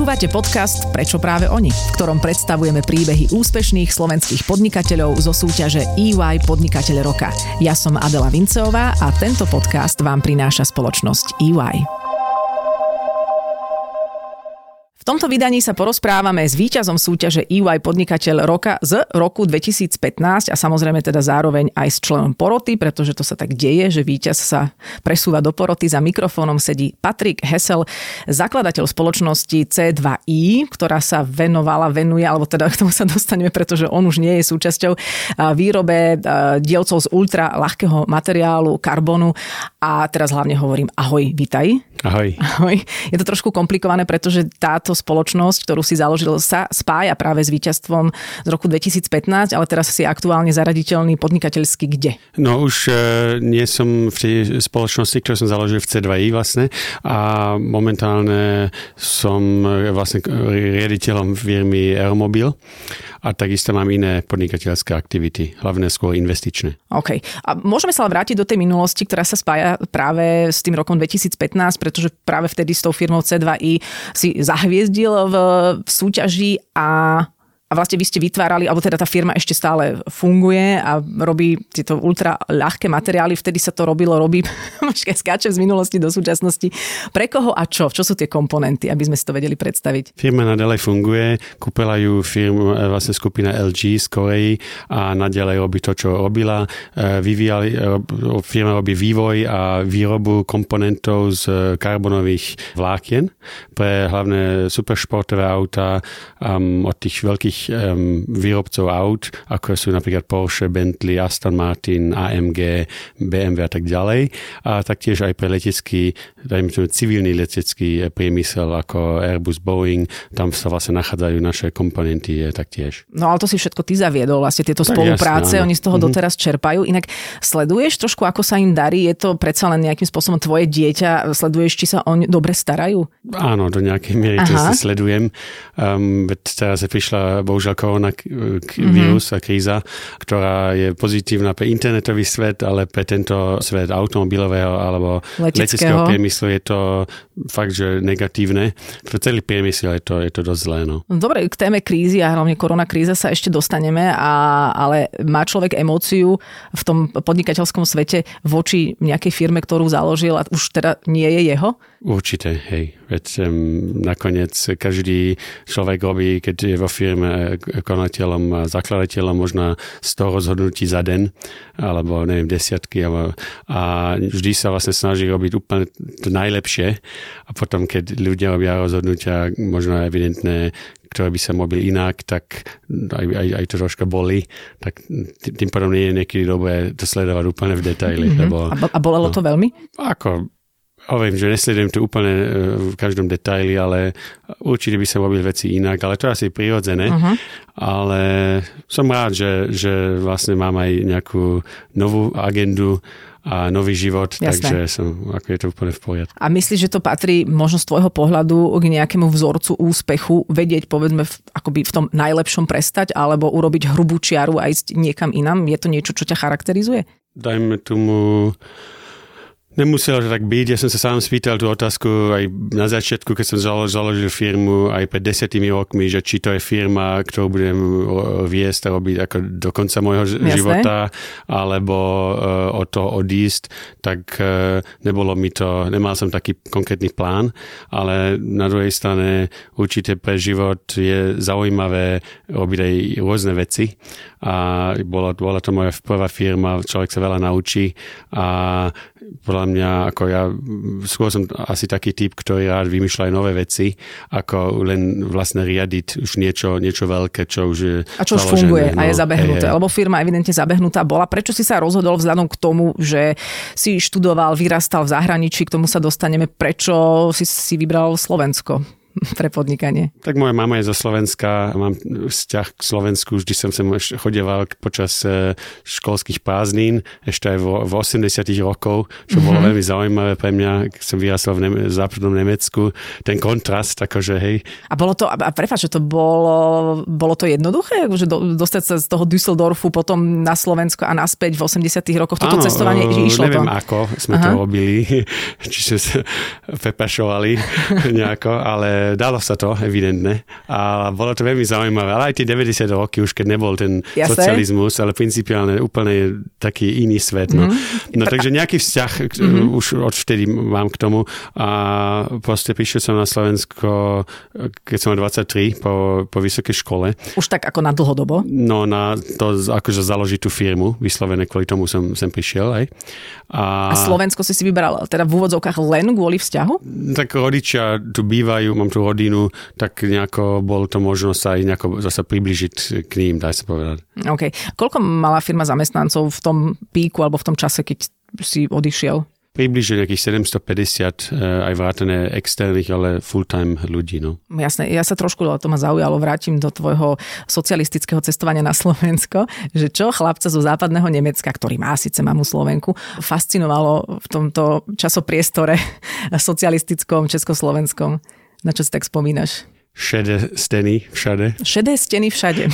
Počúvate podcast Prečo práve oni, v ktorom predstavujeme príbehy úspešných slovenských podnikateľov zo súťaže EY Podnikateľ roka. Ja som Adela Vinceová a tento podcast vám prináša spoločnosť EY. Tomto vydaní sa porozprávame s víťazom súťaže EY Podnikateľ roka z roku 2015 a samozrejme teda zároveň aj s členom poroty, pretože to sa tak deje, že víťaz sa presúva do poroty. Za mikrofónom sedí Patrik Hesel, zakladateľ spoločnosti C2I, ktorá sa venovala, venuje, alebo teda k tomu sa dostaneme, pretože on už nie je súčasťou výrobe dielcov z ultra ľahkého materiálu, karbonu a teraz hlavne hovorím ahoj, vitaj. Ahoj. Ahoj. Je to trošku komplikované, pretože táto spoločnosť, ktorú si založil, sa spája práve s víťazstvom z roku 2015, ale teraz si aktuálne zaraditeľný podnikateľský kde? No už e, nie som v tej spoločnosti, ktorú som založil v C2I vlastne a momentálne som e, vlastne riaditeľom firmy Aeromobil a takisto mám iné podnikateľské aktivity, hlavne skôr investičné. OK. A môžeme sa ale vrátiť do tej minulosti, ktorá sa spája práve s tým rokom 2015, pretože práve vtedy s tou firmou C2i si zahviezdil v, v súťaži a a vlastne vy ste vytvárali, alebo teda tá firma ešte stále funguje a robí tieto ultra ľahké materiály, vtedy sa to robilo, robí, skáčem z minulosti do súčasnosti. Pre koho a čo? Čo sú tie komponenty, aby sme si to vedeli predstaviť? Firma nadalej funguje, kúpila ju firmu, e, vlastne skupina LG z Koreji a nadalej robí to, čo robila. E, vyvíjali, e, firma robí vývoj a výrobu komponentov z karbonových vlákien pre hlavné superšportové auta od tých veľkých um, výrobcov aut, ako sú napríklad Porsche, Bentley, Aston Martin, AMG, BMW a tak ďalej. A taktiež aj pre letecký, dajme tomu civilný letecký priemysel ako Airbus, Boeing, tam sa vlastne nachádzajú naše komponenty taktiež. No ale to si všetko ty zaviedol, vlastne tieto tak spolupráce, jasne, oni z toho mm-hmm. doteraz čerpajú. Inak sleduješ trošku, ako sa im darí? Je to predsa len nejakým spôsobom tvoje dieťa? Sleduješ, či sa oni dobre starajú? Áno, do nejakej miery to sledujem. Um, teraz prišla bohužiaľ korona mhm. vírus mm-hmm. a kríza, ktorá je pozitívna pre internetový svet, ale pre tento svet automobilového alebo leteckého, leteckého priemyslu je to fakt, že negatívne. Pre celý priemysel je to, je to dosť zlé. No. Dobre, k téme krízy a hlavne korona kríza sa ešte dostaneme, a, ale má človek emóciu v tom podnikateľskom svete voči nejakej firme, ktorú založil a už teda nie je jeho? Určite, hej. Veď um, nakoniec každý človek robí, keď je vo firme konateľom a zakladateľom možno 100 rozhodnutí za den, alebo neviem, desiatky. Alebo, a vždy sa vlastne snaží robiť úplne to najlepšie. A potom, keď ľudia robia rozhodnutia, možno evidentné, ktoré by sa mohli inak, tak aj, aj, aj to troška boli, tak tým pádom nie je niekedy dobré to sledovať úplne v detaily. Mm-hmm. Lebo, a, a bolelo no, to veľmi? Ako, Hovorím, že nesledujem to úplne e, v každom detaili, ale určite by sa robili veci inak, ale to je asi prirodzené. Uh-huh. Ale som rád, že, že vlastne mám aj nejakú novú agendu a nový život, Jasné. takže som, ako je to úplne v poriadku. A myslíš, že to patrí možno z tvojho pohľadu k nejakému vzorcu úspechu, vedieť povedzme v, akoby v tom najlepšom prestať, alebo urobiť hrubú čiaru a ísť niekam inam? Je to niečo, čo ťa charakterizuje? Dajme tomu Nemuselo to tak byť. Ja som sa sám spýtal tú otázku aj na začiatku, keď som založil firmu aj pred desiatými rokmi, že či to je firma, ktorú budem viesť a robiť ako do konca môjho Jasné. života, alebo uh, o to odísť, tak uh, nebolo mi to, nemal som taký konkrétny plán, ale na druhej strane určite pre život je zaujímavé robiť aj rôzne veci a bola, bola to moja prvá firma, človek sa veľa naučí a podľa mňa, ako ja skôr som asi taký typ, ktorý rád vymýšľa aj nové veci, ako len vlastne riadiť už niečo, niečo veľké, čo už je A čo už funguje no, a je zabehnuté, je, lebo firma evidentne zabehnutá bola. Prečo si sa rozhodol vzhľadom k tomu, že si študoval, vyrastal v zahraničí, k tomu sa dostaneme, prečo si si vybral Slovensko? pre podnikanie? Tak moja mama je zo Slovenska, mám vzťah k Slovensku, vždy som sem chodieval počas e, školských prázdnin, ešte aj v, v 80 rokov, čo mm-hmm. bolo mhm. veľmi zaujímavé pre mňa, keď som vyrastal v, v západnom Nemecku, ten kontrast, akože hej. A bolo to, a prepáč, že to bolo, bolo to jednoduché, že do, dostať sa z toho Düsseldorfu potom na Slovensko a naspäť v 80 rokoch, toto Áno, cestovanie že išlo neviem to? ako sme Aha. to robili, či sa prepašovali nejako, ale dalo sa to, evidentne. A bolo to veľmi zaujímavé. Ale aj tie 90 roky, už keď nebol ten Jasne. socializmus, ale principiálne úplne taký iný svet. No, mm. no takže nejaký vzťah mm-hmm. už odvtedy mám k tomu. A proste prišiel som na Slovensko, keď som mal 23 po, po vysokej škole. Už tak ako na dlhodobo? No na to, akože založiť tú firmu, vyslovené kvôli tomu som sem prišiel aj. A, a Slovensko si si vybral teda v úvodzovkách len kvôli vzťahu? Tak rodičia tu bývajú, mám tu rodinu, tak nejako bol to možnosť aj nejako zase približiť k ním, dá sa povedať. OK. Koľko mala firma zamestnancov v tom píku alebo v tom čase, keď si odišiel? približne nejakých 750 eh, aj vrátane externých, ale full-time ľudí. No. Jasné, ja sa trošku, to ma zaujalo, vrátim do tvojho socialistického cestovania na Slovensko, že čo chlapca zo západného Nemecka, ktorý má síce mamu Slovenku, fascinovalo v tomto časopriestore socialistickom, československom. Na čo si tak spomínaš? Šedé steny všade. Šedé steny všade.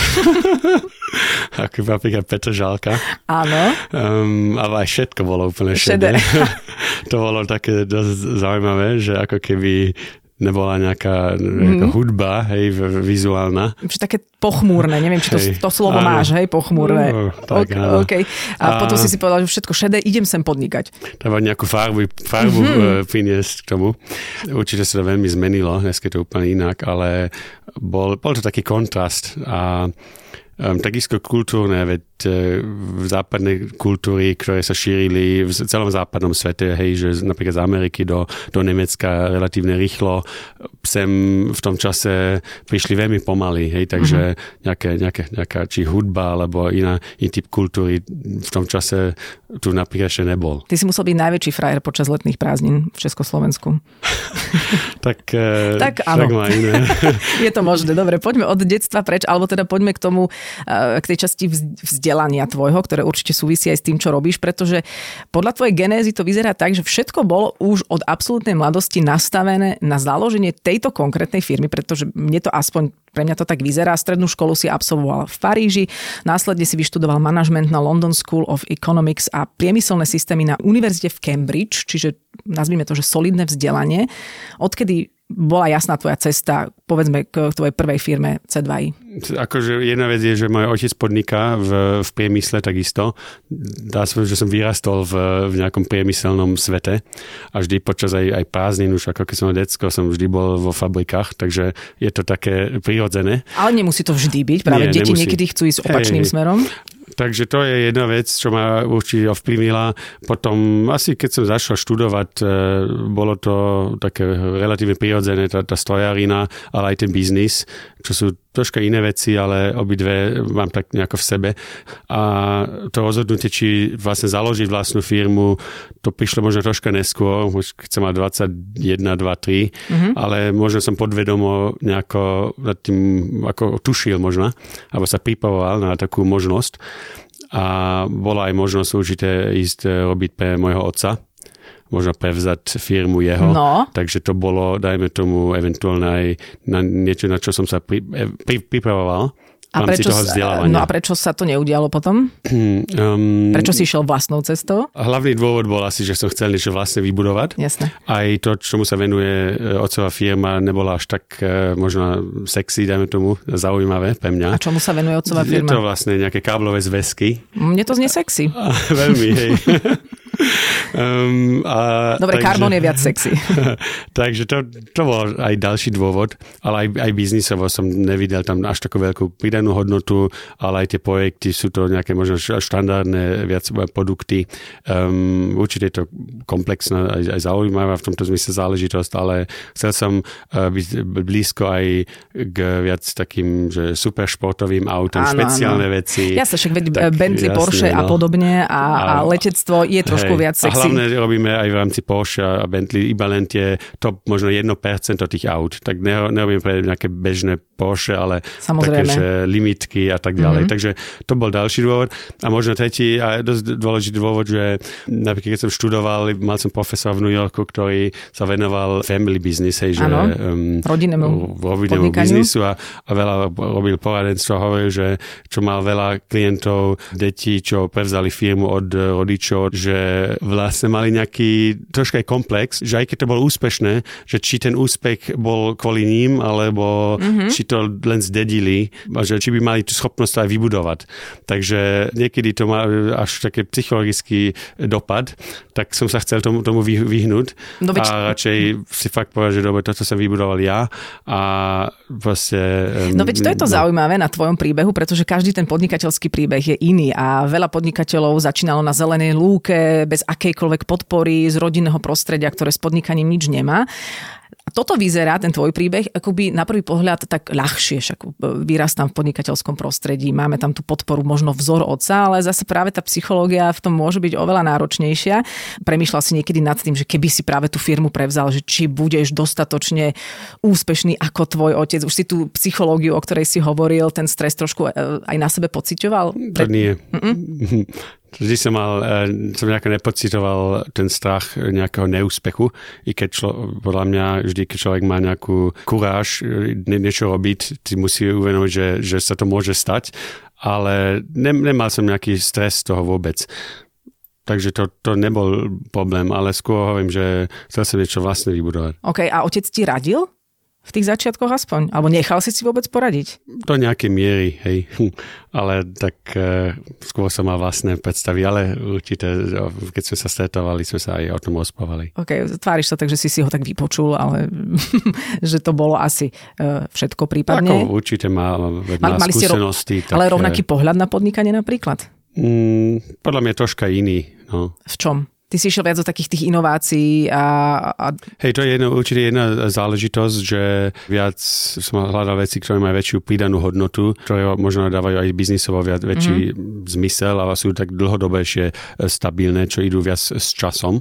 Ako napríklad Petr Žálka. Áno. Um, ale aj všetko bolo úplne šedé. šedé. to bolo také dosť zaujímavé, že ako keby nebola nejaká, nejaká mm. hudba, hej, vizuálna. Čiže také pochmúrne, neviem, či to, hej, to slovo áno. máš, hej, pochmúrne. No, tak, okay, okay. A, a potom si si povedal, že všetko šedé, idem sem podnikať. Treba nejakú farbu, farbu mm-hmm. priniesť k tomu. Určite sa to veľmi zmenilo, dnes je to úplne inak, ale bol, bol to taký kontrast a um, takisto kultúrne, veď uh, západné kultúry, ktoré sa šírili v celom západnom svete, hej, že napríklad z Ameriky do, do Nemecka relatívne rýchlo, sem v tom čase prišli veľmi pomaly, hej, takže mm-hmm. nejaké, nejaké, nejaká či hudba alebo iná, iný typ kultúry v tom čase tu napríklad ešte nebol. Ty si musel byť najväčší frajer počas letných prázdnin v Československu. tak, uh, tak áno. iné. Je to možné. Dobre, poďme od detstva preč, alebo teda poďme k tomu, k tej časti vzdelania tvojho, ktoré určite súvisí aj s tým, čo robíš, pretože podľa tvojej genézy to vyzerá tak, že všetko bolo už od absolútnej mladosti nastavené na založenie tejto konkrétnej firmy, pretože mne to aspoň pre mňa to tak vyzerá. Strednú školu si absolvoval v Paríži, následne si vyštudoval manažment na London School of Economics a priemyselné systémy na univerzite v Cambridge, čiže nazvime to, že solidné vzdelanie. Odkedy bola jasná tvoja cesta, povedzme, k tvojej prvej firme C2i? Akože jedna vec je, že môj otec podniká v, v priemysle takisto. Dá sa že som vyrastol v, v nejakom priemyselnom svete a vždy počas aj, aj prázdnin, už ako keď som detsko, som vždy bol vo fabrikách, takže je to také prirodzené. Ale nemusí to vždy byť, práve Nie, deti nemusí. niekedy chcú ísť opačným hej, smerom. Takže to je jedna vec, čo ma určite ovplyvnila. Potom asi keď som začal študovať, e, bolo to také relatívne prirodzené, tá, tá stojarina, ale aj ten biznis, čo sú troška iné veci, ale obidve mám tak nejako v sebe. A to rozhodnutie, či vlastne založiť vlastnú firmu, to prišlo možno troška neskôr, keď som mal 21, 2, 3, mm-hmm. ale možno som podvedomo nejako nad tým, ako tušil možno, alebo sa pripravoval na takú možnosť. A bola aj možnosť určite ísť robiť pre môjho otca, možno prevzať firmu jeho. No. Takže to bolo, dajme tomu, eventuálne aj na niečo, na čo som sa pri, eh, pri, pripravoval. A prečo, toho no a prečo sa to neudialo potom? Um, prečo si išiel vlastnou cestou? Hlavný dôvod bol asi, že som chcel niečo vlastne vybudovať. Jasne. Aj to, čomu sa venuje eh, otcová firma, nebola až tak eh, možno sexy, dajme tomu, zaujímavé pre mňa. A čomu sa venuje otcová firma? Je to vlastne nejaké káblové zväzky. Mne to znie sexy. Veľmi, hej. Um, a, Dobre, takže, karbon je viac sexy. takže to, to bol aj ďalší dôvod, ale aj, aj biznisovo som nevidel tam až takú veľkú pridanú hodnotu, ale aj tie projekty sú to nejaké možno štandardné viac produkty. Um, určite je to komplexná aj, aj zaujímavá v tomto zmysle záležitosť, ale chcel som uh, byť blízko aj k viac takým, že super športovým autom, áno, špeciálne áno. veci. Jasne, však Bentley, jasne, Porsche no. a podobne a, a, a letectvo je trošku trošku viac sexy. A hlavne robíme aj v rámci Porsche a Bentley iba len tie top možno 1% tých aut. Tak nerobíme pre nejaké bežné Porsche, ale Samozrejme. také, že limitky a tak ďalej. Mm-hmm. Takže to bol ďalší dôvod. A možno tretí a dosť dôležitý dôvod, že napríklad keď som študoval, mal som profesor v New Yorku, ktorý sa venoval family business, hej, že um, rodinnému, rodinnému biznisu a, a veľa robil poradenstvo a hovoril, že čo mal veľa klientov, detí, čo prevzali firmu od rodičov, že vlastne mali nejaký troška aj komplex, že aj keď to bolo úspešné, že či ten úspech bol kvôli ním, alebo mm-hmm. či to len zdedili, a že či by mali tú schopnosť aj vybudovať. Takže niekedy to má až také psychologický dopad, tak som sa chcel tomu, tomu vyhnúť no, a radšej si fakt povedať, že dobre, toto som vybudoval ja a vlastne... No veď to je to no. zaujímavé na tvojom príbehu, pretože každý ten podnikateľský príbeh je iný a veľa podnikateľov začínalo na zelenej lúke, bez akejkoľvek podpory z rodinného prostredia, ktoré s podnikaním nič nemá. A toto vyzerá, ten tvoj príbeh, akoby na prvý pohľad tak ľahšie, však e, vyrastám v podnikateľskom prostredí, máme tam tú podporu, možno vzor otca, ale zase práve tá psychológia v tom môže byť oveľa náročnejšia. Premýšľal si niekedy nad tým, že keby si práve tú firmu prevzal, že či budeš dostatočne úspešný ako tvoj otec. Už si tú psychológiu, o ktorej si hovoril, ten stres trošku e, aj na sebe pociťoval? To nie. Vždy som mal, e, som nejako nepocitoval ten strach nejakého neúspechu, i keď člo, podľa mňa vždy, keď človek má nejakú kuráž e, niečo robiť, ty musí uvedomiť, že, že sa to môže stať, ale ne, nemal som nejaký stres z toho vôbec. Takže to, to nebol problém, ale skôr hovorím, že chcel som niečo vlastne vybudovať. OK, a otec ti radil? V tých začiatkoch aspoň? Alebo nechal si si vôbec poradiť? Do nejakej miery, hej. Ale tak e, skôr som mal vlastné predstavy, ale určite, keď sme sa stretovali, sme sa aj o tom ospávali. OK, tváriš sa tak, že si si ho tak vypočul, ale že to bolo asi e, všetko prípadne. Ako určite má, má mali skúsenosti. Ste ro- ale rovnaký e, pohľad na podnikanie napríklad? Mm, podľa mňa troška iný. No. V čom? Ty si išiel viac do takých tých inovácií a... a... Hej, to je jedna, určite jedna záležitosť, že viac som hľadal veci, ktoré majú väčšiu pridanú hodnotu, ktoré možno dávajú aj biznisovo viac, väčší mm-hmm. zmysel, ale sú tak dlhodobejšie stabilné, čo idú viac s časom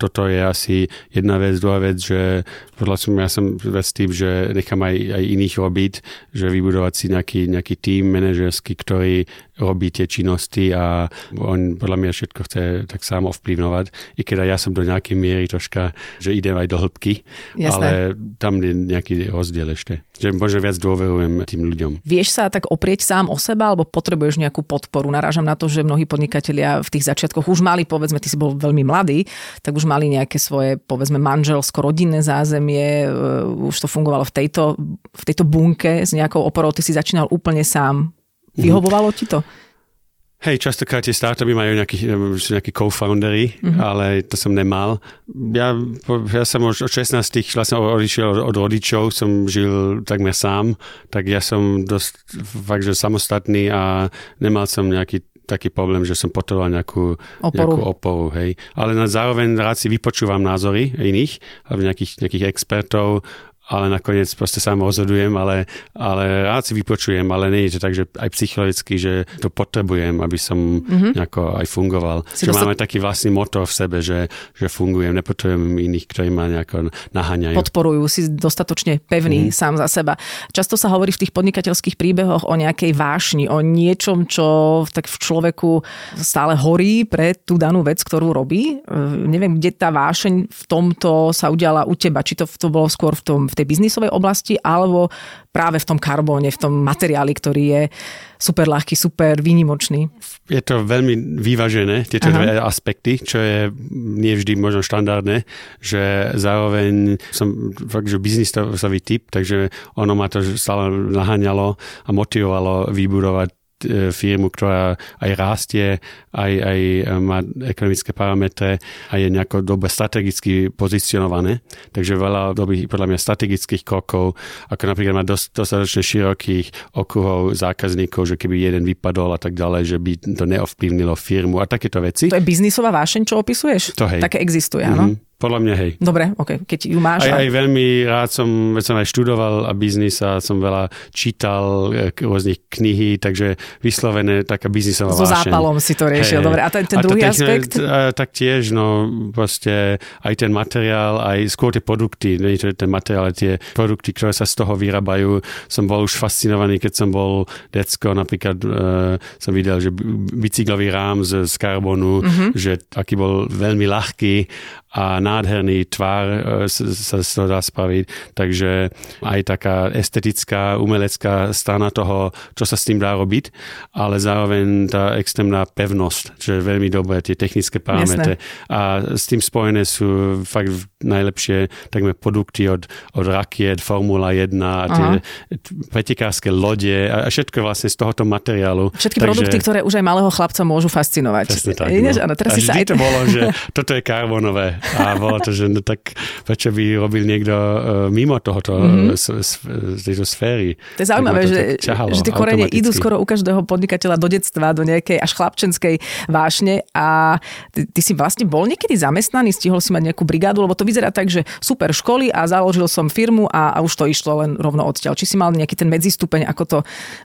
toto je asi jedna vec. Druhá vec, že podľa som, ja som vec tým, že nechám aj, aj iných robiť, že vybudovať si nejaký, nejaký tým manažerský, ktorý robí tie činnosti a on podľa mňa všetko chce tak sám ovplyvňovať. I keď ja som do nejakej miery troška, že idem aj do hĺbky, Jasné. ale tam je nejaký rozdiel ešte. Že možno viac dôverujem tým ľuďom. Vieš sa tak oprieť sám o seba, alebo potrebuješ nejakú podporu? Narážam na to, že mnohí podnikatelia v tých začiatkoch už mali, povedzme, ty si bol veľmi mladý, tak už mali nejaké svoje, povedzme, manželsko-rodinné zázemie, e, už to fungovalo v tejto, v tejto bunke s nejakou oporou, ty si začínal úplne sám. Mhm. Vyhovovalo ti to? Hej, častokrát tie startupy majú nejakí, nejakí co-foundery, mm-hmm. ale to som nemal. Ja, ja som už od 16 vlastne odišiel od, od rodičov, som žil takmer sám, tak ja som dosť fakt, že samostatný a nemal som nejaký taký problém, že som potreboval nejakú oporu. Nejakú oporu hej. Ale na zároveň rád si vypočúvam názory iných, alebo nejakých, nejakých expertov, ale nakoniec proste sám rozhodujem, ale, ale rád si vypočujem, ale nie je to tak, že aj psychologicky, že to potrebujem, aby som mm-hmm. nejako aj fungoval. Si že dostat... máme taký vlastný motor v sebe, že, že fungujem, nepotrebujem iných, ktorí ma nejako naháňajú. Podporujú, si dostatočne pevný mm. sám za seba. Často sa hovorí v tých podnikateľských príbehoch o nejakej vášni, o niečom, čo tak v človeku stále horí pre tú danú vec, ktorú robí. Neviem, kde tá vášeň v tomto sa udiala u teba, či to, to bolo skôr v tom v tej biznisovej oblasti, alebo práve v tom karbóne, v tom materiáli, ktorý je super ľahký, super výnimočný. Je to veľmi vyvážené, tieto dve aspekty, čo je nie vždy možno štandardné, že zároveň som fakt, že biznisový typ, takže ono ma to stále naháňalo a motivovalo vybudovať firmu, ktorá aj rastie, aj, aj e, má ekonomické parametre a je nejako dobre strategicky pozicionované. Takže veľa dobrých, podľa mňa, strategických krokov, ako napríklad má dosť, dostatočne širokých okruhov zákazníkov, že keby jeden vypadol a tak ďalej, že by to neovplyvnilo firmu a takéto veci. To je biznisová vášeň, čo opisuješ? To hej. Také existuje, áno? Mm-hmm. Podľa mňa hej. Dobre, ok, keď ju máš. Aj, a... aj veľmi rád som, veď som aj študoval a biznis a som veľa čítal e, rôznych knihy, takže vyslovené taká biznisová So vášeň. zápalom si to riešil, hey. dobre. A ten, ten a druhý techne, aspekt? Tak tiež, no proste aj ten materiál, aj skôr tie produkty, nie to ten materiál, ale tie produkty, ktoré sa z toho vyrábajú. Som bol už fascinovaný, keď som bol decko, napríklad uh, som videl, že bicyklový rám z, z karbonu, mm-hmm. že aký bol veľmi ľahký a nádherný tvár sa z toho dá spraviť. Takže aj taká estetická, umelecká strana toho, čo sa s tým dá robiť, ale zároveň tá extrémna pevnosť, čo je veľmi dobré, tie technické parametre. A s tým spojené sú fakt najlepšie takmer produkty od, od rakiet, Formula 1 a tie Aha. pretekárske lode a všetko vlastne z tohoto materiálu. Všetky Takže, produkty, ktoré už aj malého chlapca môžu fascinovať. Presne tak. No. Áno, teraz a si vždy sa aj... to bolo, že toto je karbonové a bolo to, že no, tak prečo by robil niekto uh, mimo tohoto, mm-hmm. z, z, z tejto sféry. To je zaujímavé, že, že tie korene idú skoro u každého podnikateľa do detstva, do nejakej až chlapčenskej vášne a ty, ty si vlastne bol niekedy zamestnaný, stihol si mať nejakú brigádu, lebo to vyzerá tak, že super školy a založil som firmu a, a už to išlo len rovno odtiaľ. Či si mal nejaký ten medzistupeň, ako to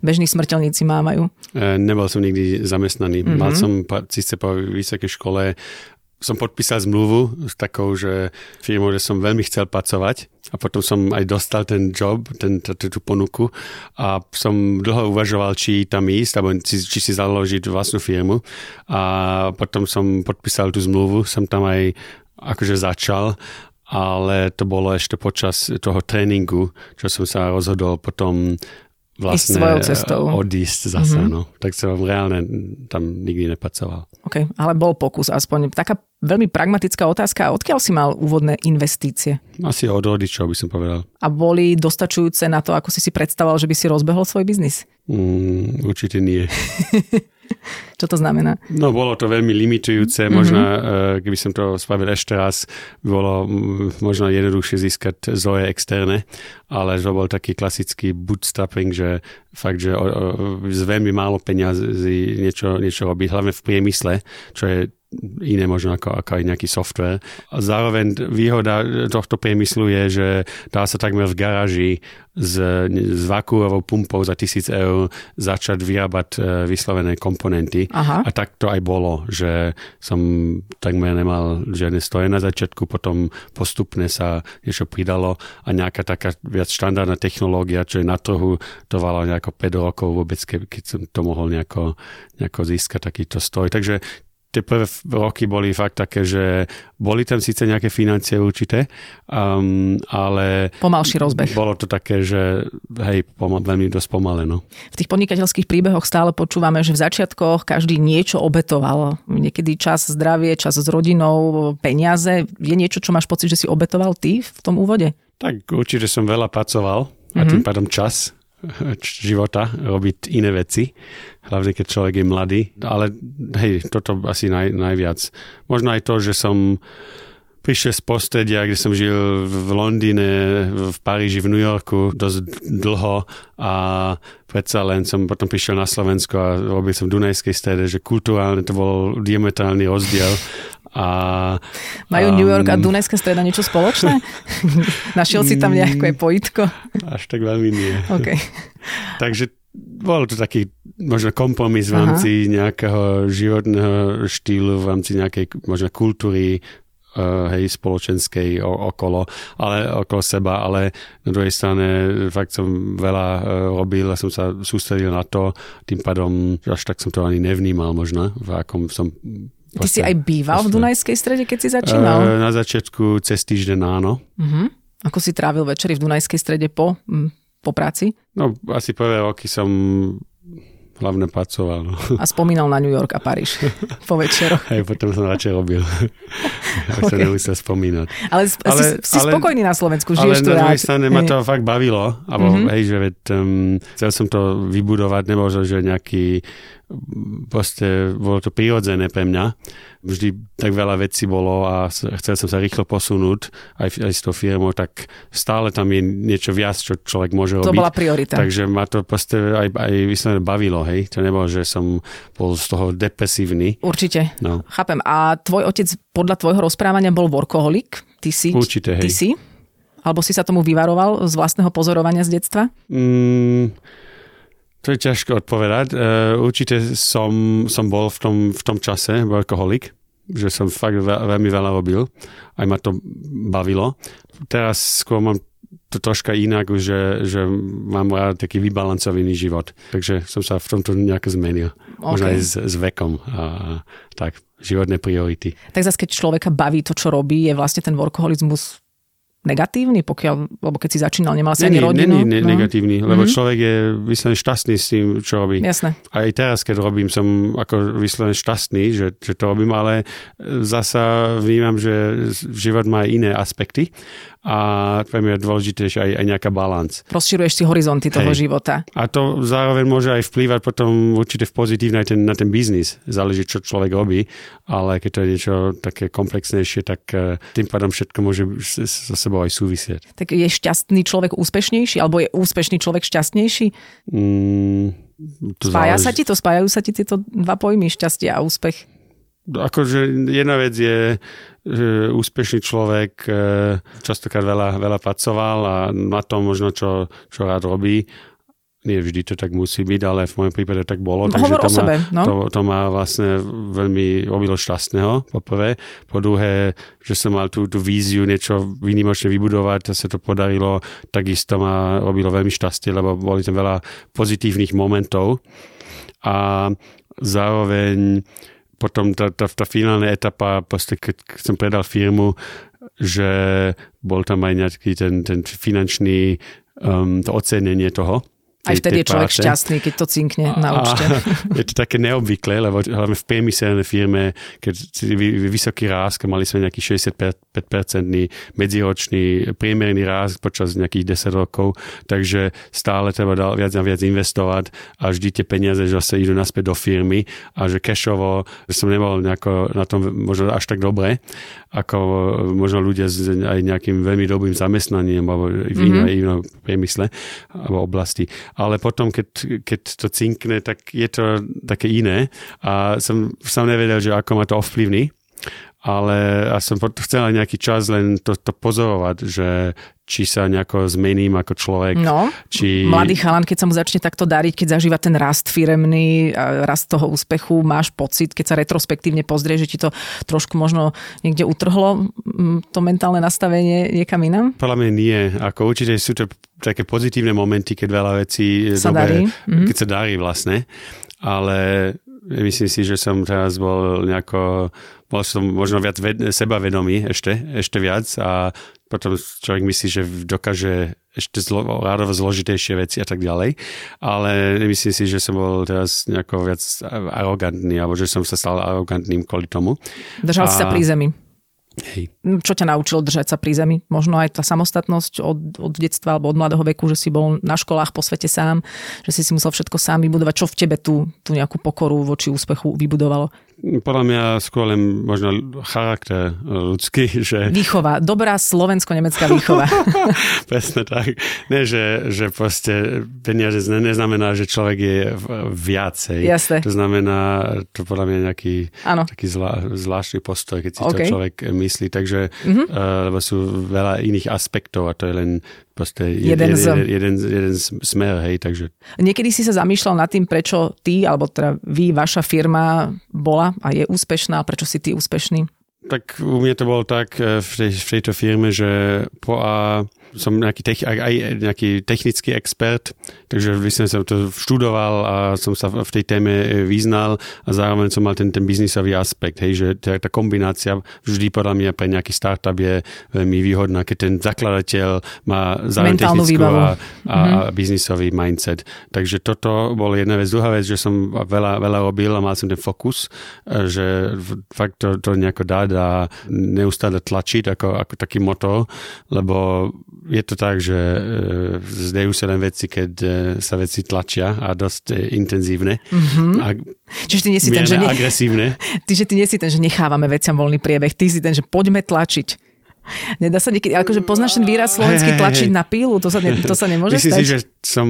bežní smrteľníci mávajú? E, nebol som nikdy zamestnaný. Mm-hmm. Mal som síce po vysokej škole som podpísal zmluvu s takou, že firmou, že som veľmi chcel pracovať a potom som aj dostal ten job, ten, tú ponuku a som dlho uvažoval, či tam ísť, alebo či, či si založiť vlastnú firmu. A potom som podpísal tú zmluvu, som tam aj akože začal ale to bolo ešte počas toho tréningu, čo som sa rozhodol potom vlastne svojou cestou. odísť zase, mm-hmm. no. Tak som reálne tam nikdy nepracoval. OK, ale bol pokus aspoň. Taká veľmi pragmatická otázka. Odkiaľ si mal úvodné investície? Asi od rodičov by som povedal. A boli dostačujúce na to, ako si si predstavoval, že by si rozbehol svoj biznis? Mm, určite nie. Čo to znamená? No bolo to veľmi limitujúce, mm-hmm. možno eh, keby som to spravil ešte raz, bolo mm, možno jednoduchšie získať zoje externé, ale to bol taký klasický bootstrapping, že fakt, že z veľmi málo peniazí niečo, niečo robiť, hlavne v priemysle, čo je iné možno ako, ako aj nejaký software. A zároveň výhoda tohto priemyslu je, že dá sa takmer v garáži s, s vakuovou pumpou za tisíc eur začať vyrábať e, vyslovené komponenty. Aha. A tak to aj bolo, že som takmer nemal žiadne stoje na začiatku, potom postupne sa niečo pridalo a nejaká taká viac štandardná technológia, čo je na trhu, to valo nejako 5 rokov vôbec, keď som to mohol nejako, nejako získať takýto stoj. Takže tie prvé roky boli fakt také, že boli tam síce nejaké financie určité, um, ale... Pomalší rozbeh. Bolo to také, že hej, pomal, veľmi dosť pomale. No. V tých podnikateľských príbehoch stále počúvame, že v začiatkoch každý niečo obetoval. Niekedy čas zdravie, čas s rodinou, peniaze. Je niečo, čo máš pocit, že si obetoval ty v tom úvode? Tak určite som veľa pracoval a tým mm-hmm. pádom čas života, robiť iné veci, hlavne keď človek je mladý. Ale hej, toto asi naj, najviac. Možno aj to, že som prišiel z prostredia, kde som žil v Londýne, v Paríži, v New Yorku dosť dlho a predsa len som potom prišiel na Slovensko a robil som v Dunajskej strede, že kulturálne to bol diametrálny rozdiel a, Majú um, New York a Dunajská streda niečo spoločné? Našiel si tam nejaké pojitko? Až tak veľmi nie. Okay. Takže bol to taký možno kompromis v rámci Aha. nejakého životného štýlu, v rámci nejakej možno kultúry, hej, spoločenskej okolo, ale okolo seba, ale na druhej strane fakt som veľa uh, robil a som sa sústredil na to, tým pádom až tak som to ani nevnímal možno, v akom som Ty si aj býval v Dunajskej strede, keď si začínal? Uh, na začiatku cez týždeň áno. Uh-huh. Ako si trávil večery v Dunajskej strede po, po práci? No, asi prvé roky som hlavne pracoval. No. A spomínal na New York a Paríž po večeroch. Hej, potom som radšej robil. Ak okay. sa nemusel spomínať. Ale, ale si, si ale, spokojný na Slovensku, žiješ tu rád. Ale na strane ma to fakt bavilo. Abo, mm-hmm. hej, že veď, um, chcel som to vybudovať, nebo že nejaký proste bolo to prirodzené pre mňa. Vždy tak veľa vecí bolo a chcel som sa rýchlo posunúť aj, aj s tou firmou, tak stále tam je niečo viac, čo človek môže robiť. To bola priorita. Takže ma to proste aj, aj vyslovene bavilo, hej. To nebolo, že som bol z toho depresívny. Určite. No. Chápem. A tvoj otec podľa tvojho rozprávania bol workoholik? Ty si? Určite, hej. Ty si? Alebo si sa tomu vyvaroval z vlastného pozorovania z detstva? Mm, to je ťažko odpovedať. Uh, určite som, som bol v tom, v tom čase workoholik, že som fakt veľmi veľa robil. Aj ma to bavilo. Teraz skôr mám to troška inak, že, že mám rád taký vybalancovaný život. Takže som sa v tomto nejako zmenil. možno aj s, s vekom a tak, životné priority. Tak zase, keď človeka baví to, čo robí, je vlastne ten workoholizmus negatívny, pokiaľ, lebo keď si začínal, nemal si ani rodinu? Není ne, no. negatívny, lebo mm-hmm. človek je vyslovene šťastný s tým, čo robí. Jasné. Aj teraz, keď robím, som ako vyslovene šťastný, že, že to robím, ale zasa vnímam, že život má iné aspekty a pre mňa je dôležité aj, aj nejaká balans. Rozširuješ si horizonty toho Hej. života. A to zároveň môže aj vplývať potom určite v pozitívne aj ten, na ten biznis. Záleží, čo človek robí, ale keď to je niečo také komplexnejšie, tak eh, tým pádom všetko môže so sebou aj súvisieť. Tak je šťastný človek úspešnejší, alebo je úspešný človek šťastnejší? Mm, to Spája záleží. sa ti to? Spájajú sa ti tieto dva pojmy, šťastie a úspech? Akože jedna vec je, že úspešný človek e, častokrát veľa, veľa pracoval a na tom možno, čo, čo rád robí. Nie vždy to tak musí byť, ale v mojom prípade tak bolo. No, takže to, sebe, no? to, to má vlastne veľmi robilo šťastného, po prvé. Po druhé, že som mal tú, tú víziu niečo výnimočne vybudovať, a sa to podarilo, takisto ma robilo veľmi šťastie, lebo boli tam veľa pozitívnych momentov. A zároveň potom tá, tá, tá finálna etapa, proste keď som predal firmu, že bol tam aj nejaký ten, ten finančný, um, to ocenenie toho. Aj vtedy je človek práce. šťastný, keď to cinkne na účte. Je to také neobvyklé, lebo hlavne v priemyselnej firme, keď vysoký ráz, mali sme nejaký 65-percentný medziročný priemerný ráz počas nejakých 10 rokov, takže stále treba viac a viac investovať a vždy tie peniaze zase idú naspäť do firmy a že cashovo som nebol nejako na tom možno až tak dobre, ako možno ľudia s aj nejakým veľmi dobrým zamestnaním alebo v mm-hmm. inom priemysle alebo oblasti ale potom, keď, keď to cinkne, tak je to také iné. A som, som nevedel, že ako ma to ovplyvní ale ja som chcel nejaký čas len to, to pozorovať, že či sa nejako zmením ako človek. No, či... mladý chalan, keď sa mu začne takto dariť, keď zažíva ten rast firemný, rast toho úspechu, máš pocit, keď sa retrospektívne pozrie, že ti to trošku možno niekde utrhlo to mentálne nastavenie niekam inám? Podľa mňa nie. Ako určite sú to také pozitívne momenty, keď veľa vecí sa dobe, darí. Mhm. keď sa darí vlastne. Ale myslím si, že som teraz bol nejako bol som možno viac ved, sebavedomý ešte, ešte viac a potom človek myslí, že dokáže ešte zlo, rádovo zložitejšie veci a tak ďalej. Ale nemyslím si, že som bol teraz nejako viac arogantný, alebo že som sa stal arogantným kvôli tomu. Držal a... si sa pri zemi. Hej. Čo ťa naučilo držať sa pri zemi? Možno aj tá samostatnosť od, od detstva alebo od mladého veku, že si bol na školách po svete sám, že si si musel všetko sám vybudovať. Čo v tebe tú, tú nejakú pokoru voči úspechu vybudovalo? Podľa mňa skôr len možno charakter ľudský. Že... Výchova, dobrá slovensko-nemecká výchova. Presne tak. Nie, že, že proste peniaze neznamená, že človek je viacej. Jasne. To znamená, to podľa mňa nejaký ano. taký zvlá, zvláštny postoj, keď si okay. to človek myslí. Takže, mm-hmm. uh, lebo sú veľa iných aspektov a to je len proste jeden, jeden, jeden, jeden smer, hej, takže... Niekedy si sa zamýšľal nad tým, prečo ty, alebo teda vy, vaša firma bola a je úspešná, prečo si ty úspešný? Tak u mňa to bolo tak eh, v, tej, v tejto firme, že po A som nejaký, tech, aj nejaký technický expert, takže vysne som to študoval a som sa v tej téme vyznal a zároveň som mal ten, ten biznisový aspekt, hej, že tá, tá kombinácia vždy podľa mňa pre nejaký startup je veľmi výhodná, keď ten zakladateľ má zároveň technickú a, a mm-hmm. biznisový mindset. Takže toto bolo jedna vec. Druhá vec, že som veľa, veľa robil a mal som ten fokus, e, že fakt to, to nejako dať a neustále tlačiť ako, ako taký motor, lebo je to tak, že e, zdajú sa len veci, keď e, sa veci tlačia a dosť e, intenzívne. Mm-hmm. A Čiže ty nie si ten, že ne... agresívne. Ty, že ty nie si ten, že nechávame veciam voľný priebeh. Ty si ten, že poďme tlačiť. Nedá sa niekedy, akože poznáš ten výraz slovenský tlačiť na pílu, to sa, ne, to sa nemôže Myslím stať? si, že som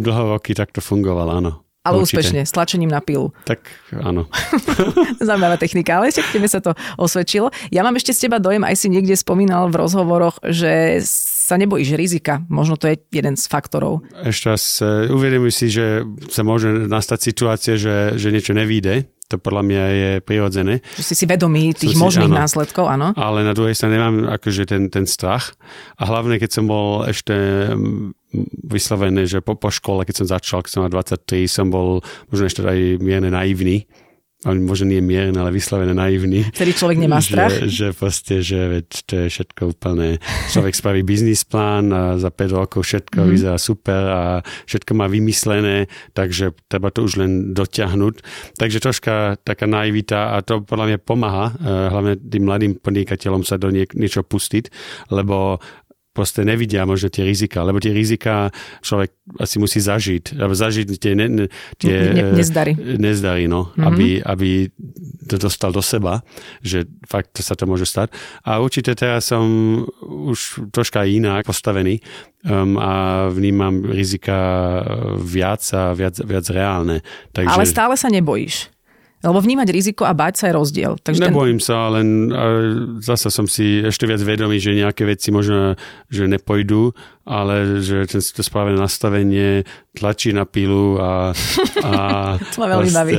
dlho roky takto fungoval, áno. Ale Určite. úspešne, s tlačením na pilu. Tak áno. Zaujímavá technika, ale ešte tebe sa to osvedčilo. Ja mám ešte z teba dojem, aj si niekde spomínal v rozhovoroch, že sa nebojíš rizika. Možno to je jeden z faktorov. Ešte raz uh, uvedomuj si, že sa môže nastať situácia, že, že niečo nevíde. To podľa mňa je prirodzené. Že si si vedomý tých si, možných áno. následkov, áno. Ale na druhej strane nemám akože ten, ten strach. A hlavne, keď som bol ešte vyslovené, že po, po škole, keď som začal, keď som mal 23, som bol možno ešte aj mierne naivný ale možno nie mierne, ale vyslovené naivný. Ktorý človek nemá strach? Že, že proste, že veď to je všetko úplne, človek spraví biznis plán a za 5 rokov všetko mm-hmm. vyzerá super a všetko má vymyslené, takže treba to už len dotiahnuť. Takže troška taká naivita a to podľa mňa pomáha, eh, hlavne tým mladým podnikateľom sa do niek- niečo pustiť, lebo proste nevidia možno tie rizika, lebo tie rizika človek asi musí zažiť, alebo zažiť tie, ne, ne, tie ne, nezdary, nezdary no, mm-hmm. aby, aby to dostal do seba, že fakt sa to môže stať. A určite teraz som už troška inak postavený um, a vnímam rizika viac a viac, viac reálne. Takže... Ale stále sa nebojíš? Lebo vnímať riziko a báť sa je rozdiel. Takže Nebojím ten... sa, len zase som si ešte viac vedomý, že nejaké veci možno, že nepojdu, ale že ten, to správne nastavenie tlačí na pilu a, a to ma veľmi baví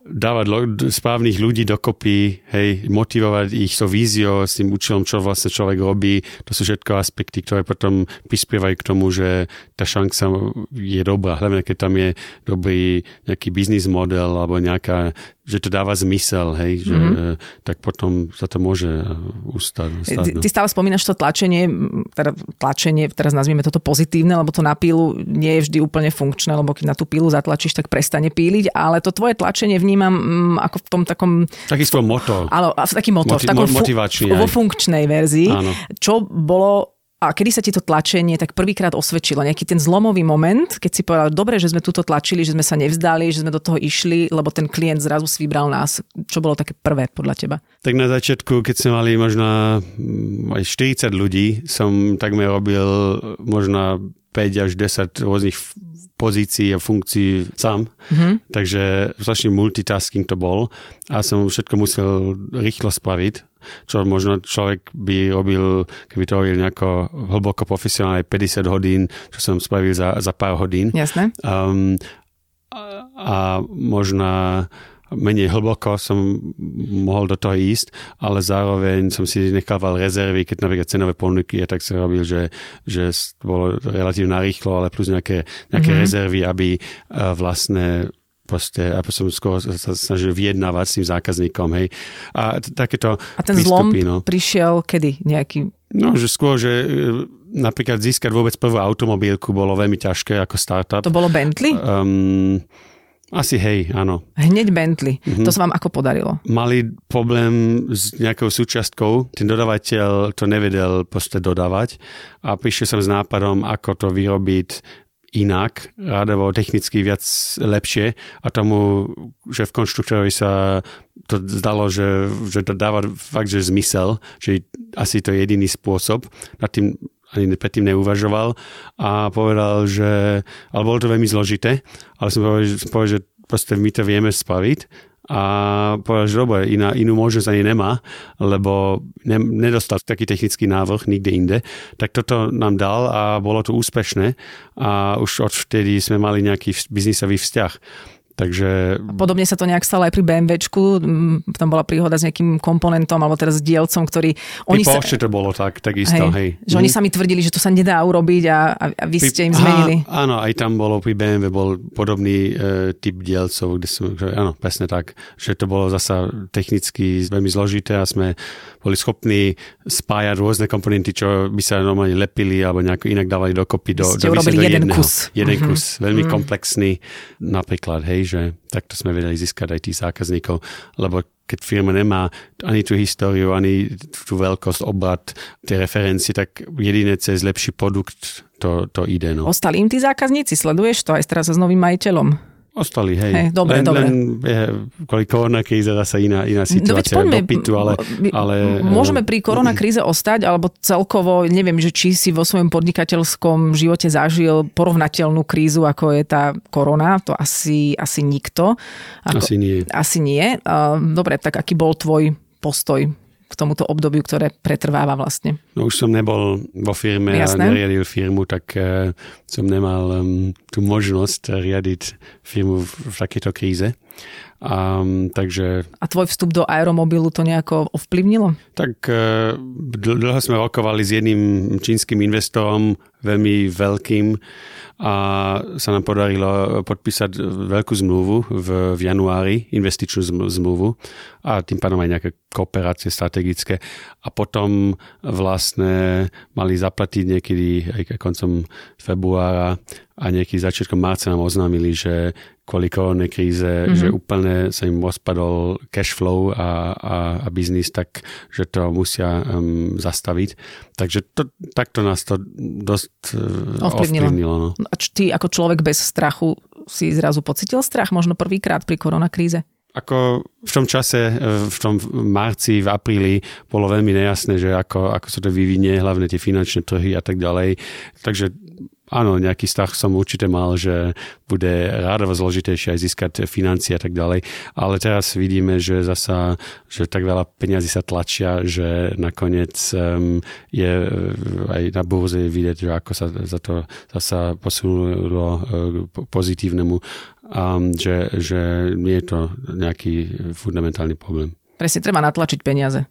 dávať lo- správnych ľudí dokopy, hej, motivovať ich so víziou, s tým účelom, čo vlastne človek robí. To sú všetko aspekty, ktoré potom prispievajú k tomu, že tá šanca je dobrá. Hlavne, keď tam je dobrý nejaký biznis model alebo nejaká že to dáva zmysel, hej, že mm-hmm. tak potom sa to môže ustať. Ty, no. ty stále spomínaš to tlačenie, teda tlačenie, teraz nazvieme toto pozitívne, lebo to na pílu nie je vždy úplne funkčné, lebo keď na tú pílu zatlačíš, tak prestane píliť, ale to tvoje tlačenie vnímam ako v tom takom... Taký svoj moto. Áno, taký moto. Moti- v takom motivačný. Fu- vo funkčnej verzii. Áno. Čo bolo a kedy sa ti to tlačenie tak prvýkrát osvedčilo? Nejaký ten zlomový moment, keď si povedal, dobre, že sme túto tlačili, že sme sa nevzdali, že sme do toho išli, lebo ten klient zrazu si vybral nás. Čo bolo také prvé podľa teba? Tak na začiatku, keď sme mali možno mm, aj 40 ľudí, som takmer robil možno 5 až 10 rôznych pozícií a funkcií sám. Mm-hmm. Takže strašne multitasking to bol a som všetko musel rýchlo spraviť čo možno človek by robil, keby to robil nejako hlboko profesionálne 50 hodín, čo som spravil za, za pár hodín. Jasné. Um, a, a možno menej hlboko som mohol do toho ísť, ale zároveň som si nechával rezervy, keď napríklad cenové ponuky, ja tak som robil, že, že bolo relatívne narýchlo, ale plus nejaké, nejaké mm-hmm. rezervy, aby uh, vlastne proste, aby som skôr sa snažil vyjednávať s tým zákazníkom, hej. A takéto A ten výstupy, zlom no. prišiel kedy? Nejaký... No, že skôr, že e, napríklad získať vôbec prvú automobilku bolo veľmi ťažké ako startup. To bolo Bentley? Um, asi hej, áno. Hneď Bentley. Mm-hmm. To sa vám ako podarilo? Mali problém s nejakou súčiastkou. Ten dodavateľ to nevedel proste dodávať a prišiel som s nápadom, ako to vyrobiť inak, rádovo technicky viac lepšie a tomu, že v konštruktorovi sa to zdalo, že, že to dáva fakt, že zmysel, že asi to je jediný spôsob. Nad tým ani predtým neuvažoval a povedal, že, ale bolo to veľmi zložité, ale som povedal, povedal že proste my to vieme spraviť a povedal, že dobre, iná, inú možnosť ani nemá, lebo ne, nedostal taký technický návrh nikde inde, tak toto nám dal a bolo to úspešné a už odvtedy sme mali nejaký biznisový vzťah. Takže... Podobne sa to nejak stalo aj pri BMWčku, tam bola príhoda s nejakým komponentom alebo teraz dielcom, ktorý... Oni sa... to bolo tak, takisto, hej. hej. Že mm. oni sami tvrdili, že to sa nedá urobiť a, a, a vy ste im zmenili. Aha, áno, aj tam bolo pri BMW bol podobný e, typ dielcov, kde sme, že, áno, presne tak, že to bolo zasa technicky veľmi zložité a sme boli schopní spájať rôzne komponenty, čo by sa normálne lepili alebo nejako inak dávali dokopy do, ste do, do jeden jedného. kus. Jeden mm-hmm. kus, veľmi mm-hmm. komplexný napríklad, hej, že takto sme vedeli získať aj tých zákazníkov, lebo keď firma nemá ani tú históriu, ani tú veľkosť, obrad, tie referencie, tak jediné cez lepší produkt to, to ide. No. Ostali im tí zákazníci? Sleduješ to aj teraz s novým majiteľom? Ostali, hej. hej dobre, len, dobre. Len je, kvôli koronakríze zase iná, iná situácia no, poďme, dopytu, ale, ale... Môžeme pri koronakríze ostať, alebo celkovo, neviem, že či si vo svojom podnikateľskom živote zažil porovnateľnú krízu, ako je tá korona, to asi, asi nikto. Ako, asi nie. Asi nie. Dobre, tak aký bol tvoj postoj k tomuto obdobiu, ktoré pretrváva vlastne. No už som nebol vo firme Jasné. a neriadil firmu, tak uh, som nemal um, tú možnosť riadiť firmu v, v takejto kríze. Um, takže... A tvoj vstup do aeromobilu to nejako ovplyvnilo? Tak uh, dlho sme rokovali s jedným čínskym investorom, veľmi veľkým a sa nám podarilo podpísať veľkú zmluvu v, v januári, investičnú zmluvu a tým pádom aj nejaké kooperácie strategické a potom vlastne mali zaplatiť niekedy aj koncom februára a niekedy začiatkom marca nám oznámili, že kvôli koronnej kríze, mm-hmm. že úplne sa im rozpadol cash flow a, a, a biznis, tak že to musia um, zastaviť. Takže to, takto nás to dosť uh, ovplyvnilo. ovplyvnilo no. A ty ako človek bez strachu si zrazu pocitil strach možno prvýkrát pri koronakríze? Ako v tom čase, v tom marci, v apríli bolo veľmi nejasné, že ako, ako sa to vyvinie, hlavne tie finančné trhy a tak ďalej. Takže áno, nejaký strach som určite mal, že bude rádovo zložitejšie aj získať financie a tak ďalej, ale teraz vidíme, že zasa, že tak veľa peniazy sa tlačia, že nakoniec um, je eh, aj na burze vidieť, že ako sa za to zasa posunulo uh, pozitívnemu, um, že, že nie je to nejaký fundamentálny problém. Presne, treba natlačiť peniaze.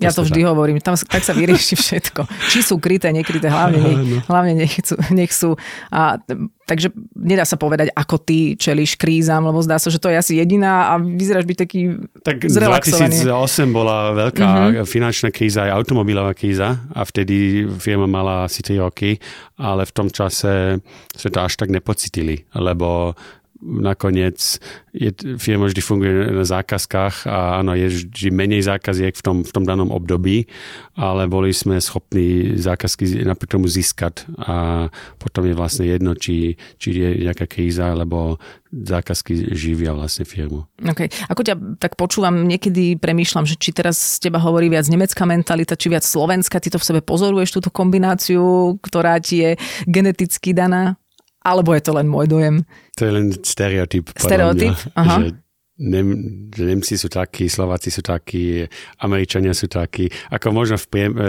Ja to vždy hovorím, tam tak sa vyrieši všetko. Či sú kryté, nekryté, hlavne, nech, no. hlavne nech, sú, nech sú. A, takže nedá sa povedať, ako ty čelíš krízam, lebo zdá sa, že to je asi jediná a vyzeráš byť taký Tak 2008 bola veľká uh-huh. finančná kríza, aj automobilová kríza a vtedy firma mala asi 3 roky, ale v tom čase sme to až tak nepocitili, lebo nakoniec je, firma vždy funguje na zákazkách a áno, je vždy menej zákaziek v tom, v tom danom období, ale boli sme schopní zákazky napriek tomu získať a potom je vlastne jedno, či, či je nejaká kríza, alebo zákazky živia vlastne firmu. Okay. Ako ťa tak počúvam, niekedy premýšľam, že či teraz z teba hovorí viac nemecká mentalita, či viac slovenská, ty to v sebe pozoruješ, túto kombináciu, ktorá ti je geneticky daná? Alebo je to len môj dojem? To je len stereotyp. Stereotyp? Mňa, Aha. Že, Nem, že Nemci sú takí, Slováci sú takí, Američania sú takí. Ako možno v priem, e,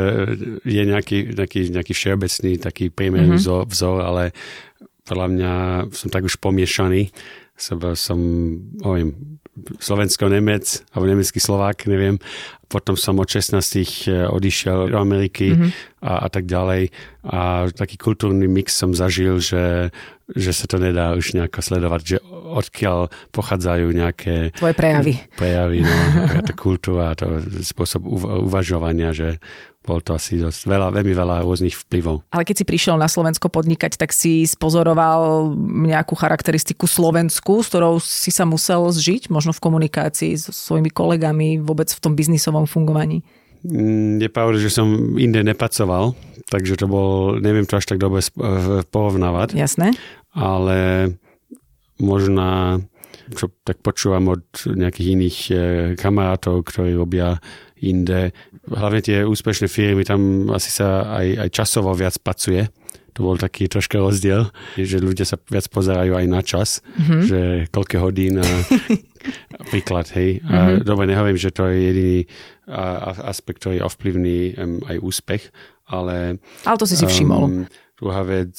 je nejaký, nejaký, nejaký všeobecný taký priemerný mm-hmm. vzor, vzor, ale podľa mňa som tak už pomiešaný. Som, som oviem, slovensko-nemec, alebo nemecký Slovák, neviem. Potom som od 16 e, odišiel do Ameriky mm-hmm. a, a tak ďalej. A taký kultúrny mix som zažil, že že sa to nedá už nejako sledovať, že odkiaľ pochádzajú nejaké... Tvoje prejavy. Prejavy, no, tá kultúra, to spôsob uvažovania, že bol to asi dosť veľa, veľmi veľa rôznych vplyvov. Ale keď si prišiel na Slovensko podnikať, tak si spozoroval nejakú charakteristiku Slovensku, s ktorou si sa musel zžiť, možno v komunikácii so svojimi kolegami, vôbec v tom biznisovom fungovaní? Mm, je pravda, že som inde nepracoval, takže to bol, neviem to až tak dobre porovnávať. Jasné. Ale možná, čo tak počúvam od nejakých iných e, kamarátov, ktorí robia inde, hlavne tie úspešné firmy, tam asi sa aj, aj časovo viac pracuje. To bol taký troška rozdiel, že ľudia sa viac pozerajú aj na čas, mm-hmm. že koľko hodín a príklad, hej. A mm-hmm. dobre, nehovorím, že to je jediný aspekt, ktorý ovplyvní um, aj úspech, ale... Ale to si si všimol. Um, druhá vec,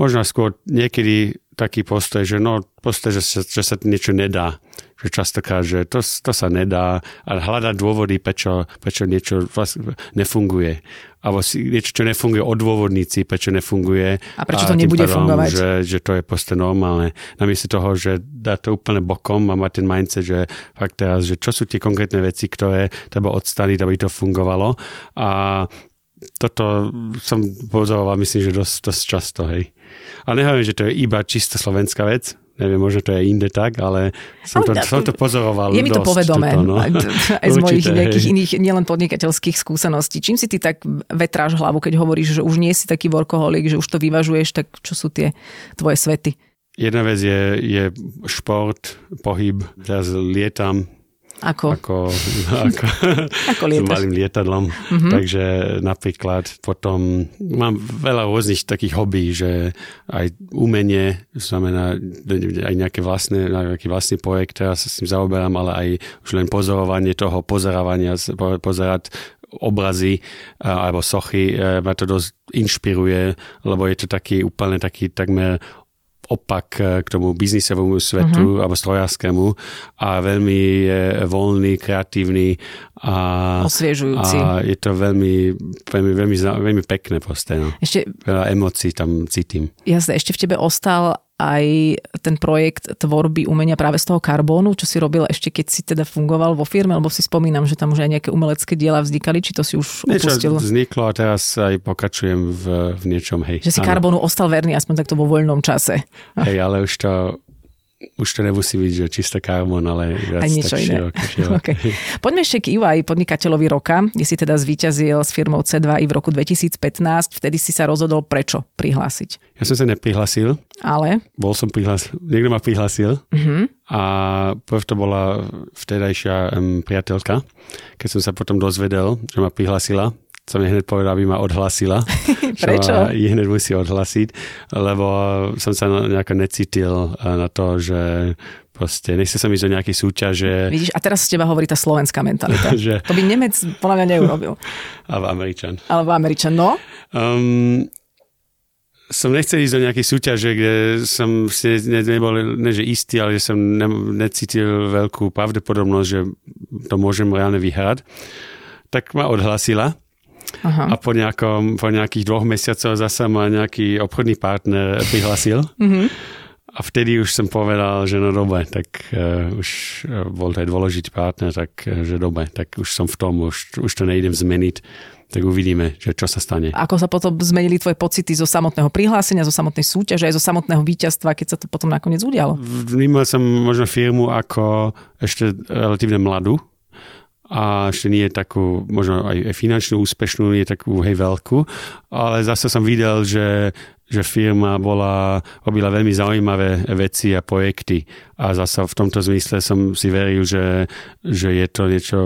možno skôr niekedy taký postoj, že no, postoj, že sa, že sa niečo nedá. Že častokrát, že to, to sa nedá a hľadať dôvody, prečo, prečo niečo vlastne nefunguje. Alebo si niečo, čo nefunguje, odôvodniť si, prečo nefunguje. A prečo to nebude pádom, fungovať. Že, že to je proste normálne. Namiesto toho, že dá to úplne bokom a má ten mindset, že fakt teraz, že čo sú tie konkrétne veci, ktoré treba odstaniť, aby to fungovalo. A toto som pozoroval, myslím, že dosť, dosť často, hej. Ale nehovorím, že to je iba čisto slovenská vec, neviem, možno to je inde tak, ale som, to, som to pozoroval Je mi to povedomé, no. aj z mojich nejakých iných, nielen podnikateľských skúseností. Čím si ty tak vetráš hlavu, keď hovoríš, že už nie si taký workoholik, že už to vyvažuješ, tak čo sú tie tvoje svety? Jedna vec je, je šport, pohyb. Teraz lietam ako? Ako, ako, ako s malým lietadlom. Mm-hmm. Takže napríklad potom mám veľa rôznych takých hobby, že aj umenie, znamená aj nejaké vlastné, nejaký vlastný projekt, ja sa s tým zaoberám, ale aj už len pozorovanie toho, pozerávania, pozerať obrazy alebo sochy, ma to dosť inšpiruje, lebo je to taký úplne taký takmer opak k tomu biznisovému svetu uh-huh. alebo strojárskému a veľmi je voľný, kreatívny a, Osviežujúci. a je to veľmi, veľmi, veľmi, veľmi pekné proste. No. Ešte, Veľa emócií tam cítim. Jasne, ešte v tebe ostal aj ten projekt tvorby umenia práve z toho karbónu, čo si robil ešte keď si teda fungoval vo firme, lebo si spomínam, že tam už aj nejaké umelecké diela vznikali, či to si už Niečo opustil? vzniklo a teraz aj pokračujem v, v niečom, hej. Že si ano. karbónu ostal verný aspoň takto vo voľnom čase. Hej, ale už to už to nemusí byť, že čisté karbon, ale viac Aj niečo tak iné. Široké, široké. Okay. Poďme ešte k EY podnikateľovi roka, kde si teda zvíťazil s firmou C2 i v roku 2015. Vtedy si sa rozhodol prečo prihlásiť. Ja som sa neprihlásil. Ale? Bol som prihlásil. Niekto ma prihlásil. Uh-huh. A prv to bola vtedajšia um, priateľka. Keď som sa potom dozvedel, že ma prihlásila, som jej hneď povedal, aby ma odhlasila. Prečo? Čo ji hneď musí odhlasiť, lebo som sa nejako necítil eh, na to, že proste nechce sa mi do nejakej súťaže. Vidíš, a teraz z teba hovorí tá slovenská mentalita. že... To by Nemec podľa mňa neurobil. Alebo Američan. Alebo Američan, no? Um, som nechcel ísť do nejakej súťaže, kde som si ne, nebol, ne že istý, ale že som ne, necítil veľkú pravdepodobnosť, že to môžem reálne vyhrať. Tak ma odhlasila Aha. a po, nejakom, po nejakých dvoch mesiacoch zase ma nejaký obchodný partner prihlasil. mm-hmm. A vtedy už som povedal, že no dobre, tak uh, už uh, bol to aj dôležitý partner, tak uh, že dobre, tak už som v tom, už, už to nejdem zmeniť tak uvidíme, že čo sa stane. Ako sa potom zmenili tvoje pocity zo samotného prihlásenia, zo samotnej súťaže, aj zo samotného víťazstva, keď sa to potom nakoniec udialo? Vnímal som možno firmu ako ešte relatívne mladú, a ešte nie je takú, možno aj finančnú úspešnú, nie je takú hej veľkú, ale zase som videl, že že firma bola, robila veľmi zaujímavé veci a projekty. A zase v tomto zmysle som si veril, že, že je to niečo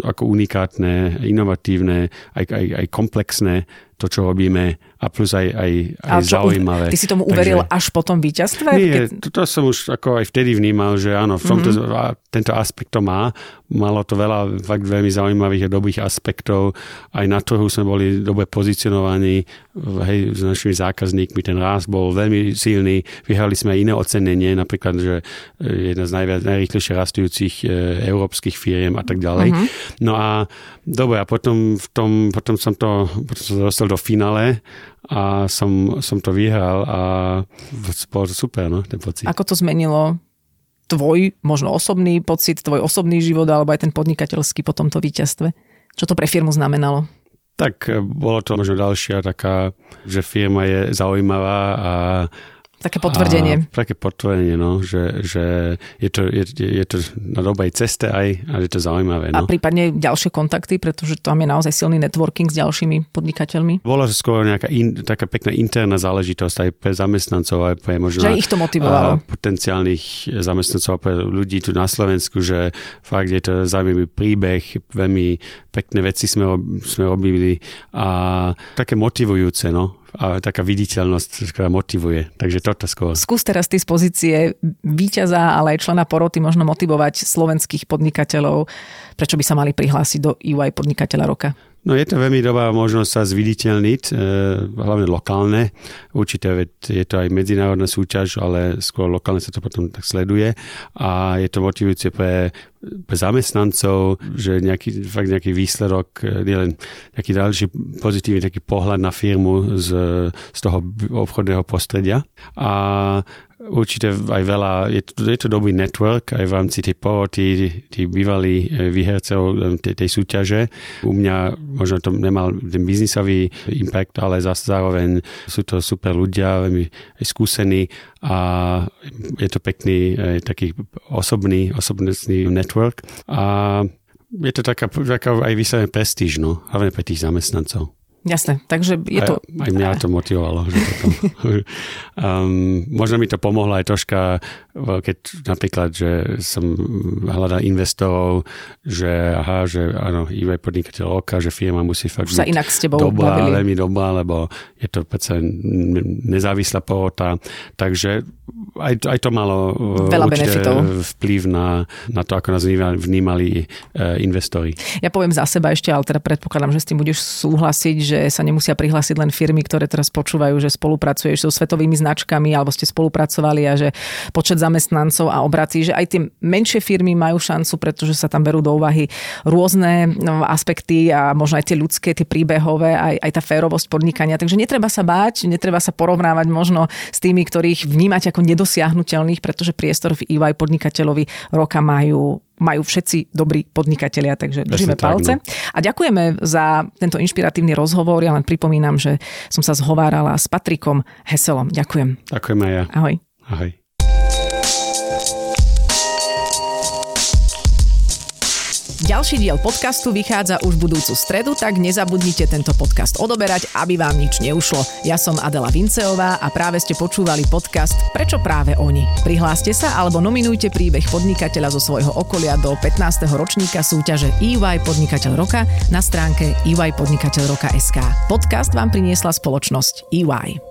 ako unikátne, inovatívne, aj, aj, aj komplexné to, čo robíme a plus aj, aj, aj čo, zaujímavé. Ty si tomu uveril Takže, až po tom víťazstve? Nie, keď... to som už ako aj vtedy vnímal, že áno, v tomto, mm-hmm. tento aspekt to má. Malo to veľa fakt veľmi zaujímavých a dobrých aspektov. Aj na trhu sme boli dobre pozicionovaní hej, s našimi zákazníkmi. Ten rast bol veľmi silný. Vyhrali sme aj iné ocenenie, napríklad, že jedna z najviac, najrýchlejšie rastujúcich e, európskych firiem a tak ďalej. Mm-hmm. No a dobre, a potom, v tom, potom som to potom som dostal do finále a som, som to vyhral a bolo to super, no, ten pocit. Ako to zmenilo tvoj možno osobný pocit, tvoj osobný život alebo aj ten podnikateľský po tomto víťazstve? Čo to pre firmu znamenalo? Tak e, bolo to možno ďalšia taká, že firma je zaujímavá a Také potvrdenie. A, také potvrdenie, no, že, že je, to, je, je to na dobrej ceste aj a je to zaujímavé. No. A prípadne ďalšie kontakty, pretože tam je naozaj silný networking s ďalšími podnikateľmi? Bola skôr nejaká in, taká pekná interná záležitosť aj pre zamestnancov, aj pre možno... Že ich to motivovalo. Potenciálnych zamestnancov, pre ľudí tu na Slovensku, že fakt je to zaujímavý príbeh, veľmi pekné veci sme, sme robili a také motivujúce, no a taká viditeľnosť, ktorá motivuje. Takže toto skôr. Skús teraz ty z pozície víťaza, ale aj člena poroty možno motivovať slovenských podnikateľov, prečo by sa mali prihlásiť do EY podnikateľa roka. No je to veľmi dobrá možnosť sa zviditeľniť, e, hlavne lokálne. Určite je to aj medzinárodná súťaž, ale skôr lokálne sa to potom tak sleduje a je to motivujúce pre, pre zamestnancov, že nejaký, fakt nejaký výsledok, e, nielen nejaký ďalší pozitívny taký pohľad na firmu z, z toho obchodného prostredia. A určite aj veľa, je to, je to dobrý network aj v rámci tej poroty, tí bývalí e, výhercov e, tej, tej súťaže. U mňa možno to nemal ten biznisový impact, ale zase zároveň sú to super ľudia, veľmi skúsení a je to pekný e, taký osobný, osobný network a je to taká, taká aj vyslovene prestíž, no, hlavne pre tých zamestnancov. Jasné, takže je to... Aj, aj mňa to motivovalo. Že potom, um, možno mi to pomohlo aj troška, keď napríklad, že som hľadal investorov, že aha, že áno, eBay podnikateľ oka, že firma musí fakt Už sa inak s tebou dobrá, veľmi dobrá, lebo je to predsa nezávislá porota. Takže aj, aj to malo Veľa benefitov. vplyv na, na to, ako nás vnímali, uh, investori. Ja poviem za seba ešte, ale teda predpokladám, že s tým budeš súhlasiť, že že sa nemusia prihlásiť len firmy, ktoré teraz počúvajú, že spolupracuješ so svetovými značkami alebo ste spolupracovali a že počet zamestnancov a obrací, že aj tie menšie firmy majú šancu, pretože sa tam berú do úvahy rôzne no, aspekty a možno aj tie ľudské, tie príbehové, aj, aj tá férovosť podnikania. Takže netreba sa báť, netreba sa porovnávať možno s tými, ktorých vnímať ako nedosiahnutelných, pretože priestor v EY podnikateľovi roka majú majú všetci dobrí podnikatelia, takže držíme palce. No. A ďakujeme za tento inšpiratívny rozhovor. Ja len pripomínam, že som sa zhovárala s Patrikom Heselom. Ďakujem. Ďakujem aj ja. Ahoj. Ahoj. Ďalší diel podcastu vychádza už budúcu stredu, tak nezabudnite tento podcast odoberať, aby vám nič neušlo. Ja som Adela Vinceová a práve ste počúvali podcast Prečo práve oni? Prihláste sa alebo nominujte príbeh podnikateľa zo svojho okolia do 15. ročníka súťaže EY Podnikateľ roka na stránke eypodnikateľroka.sk. Podcast vám priniesla spoločnosť EY.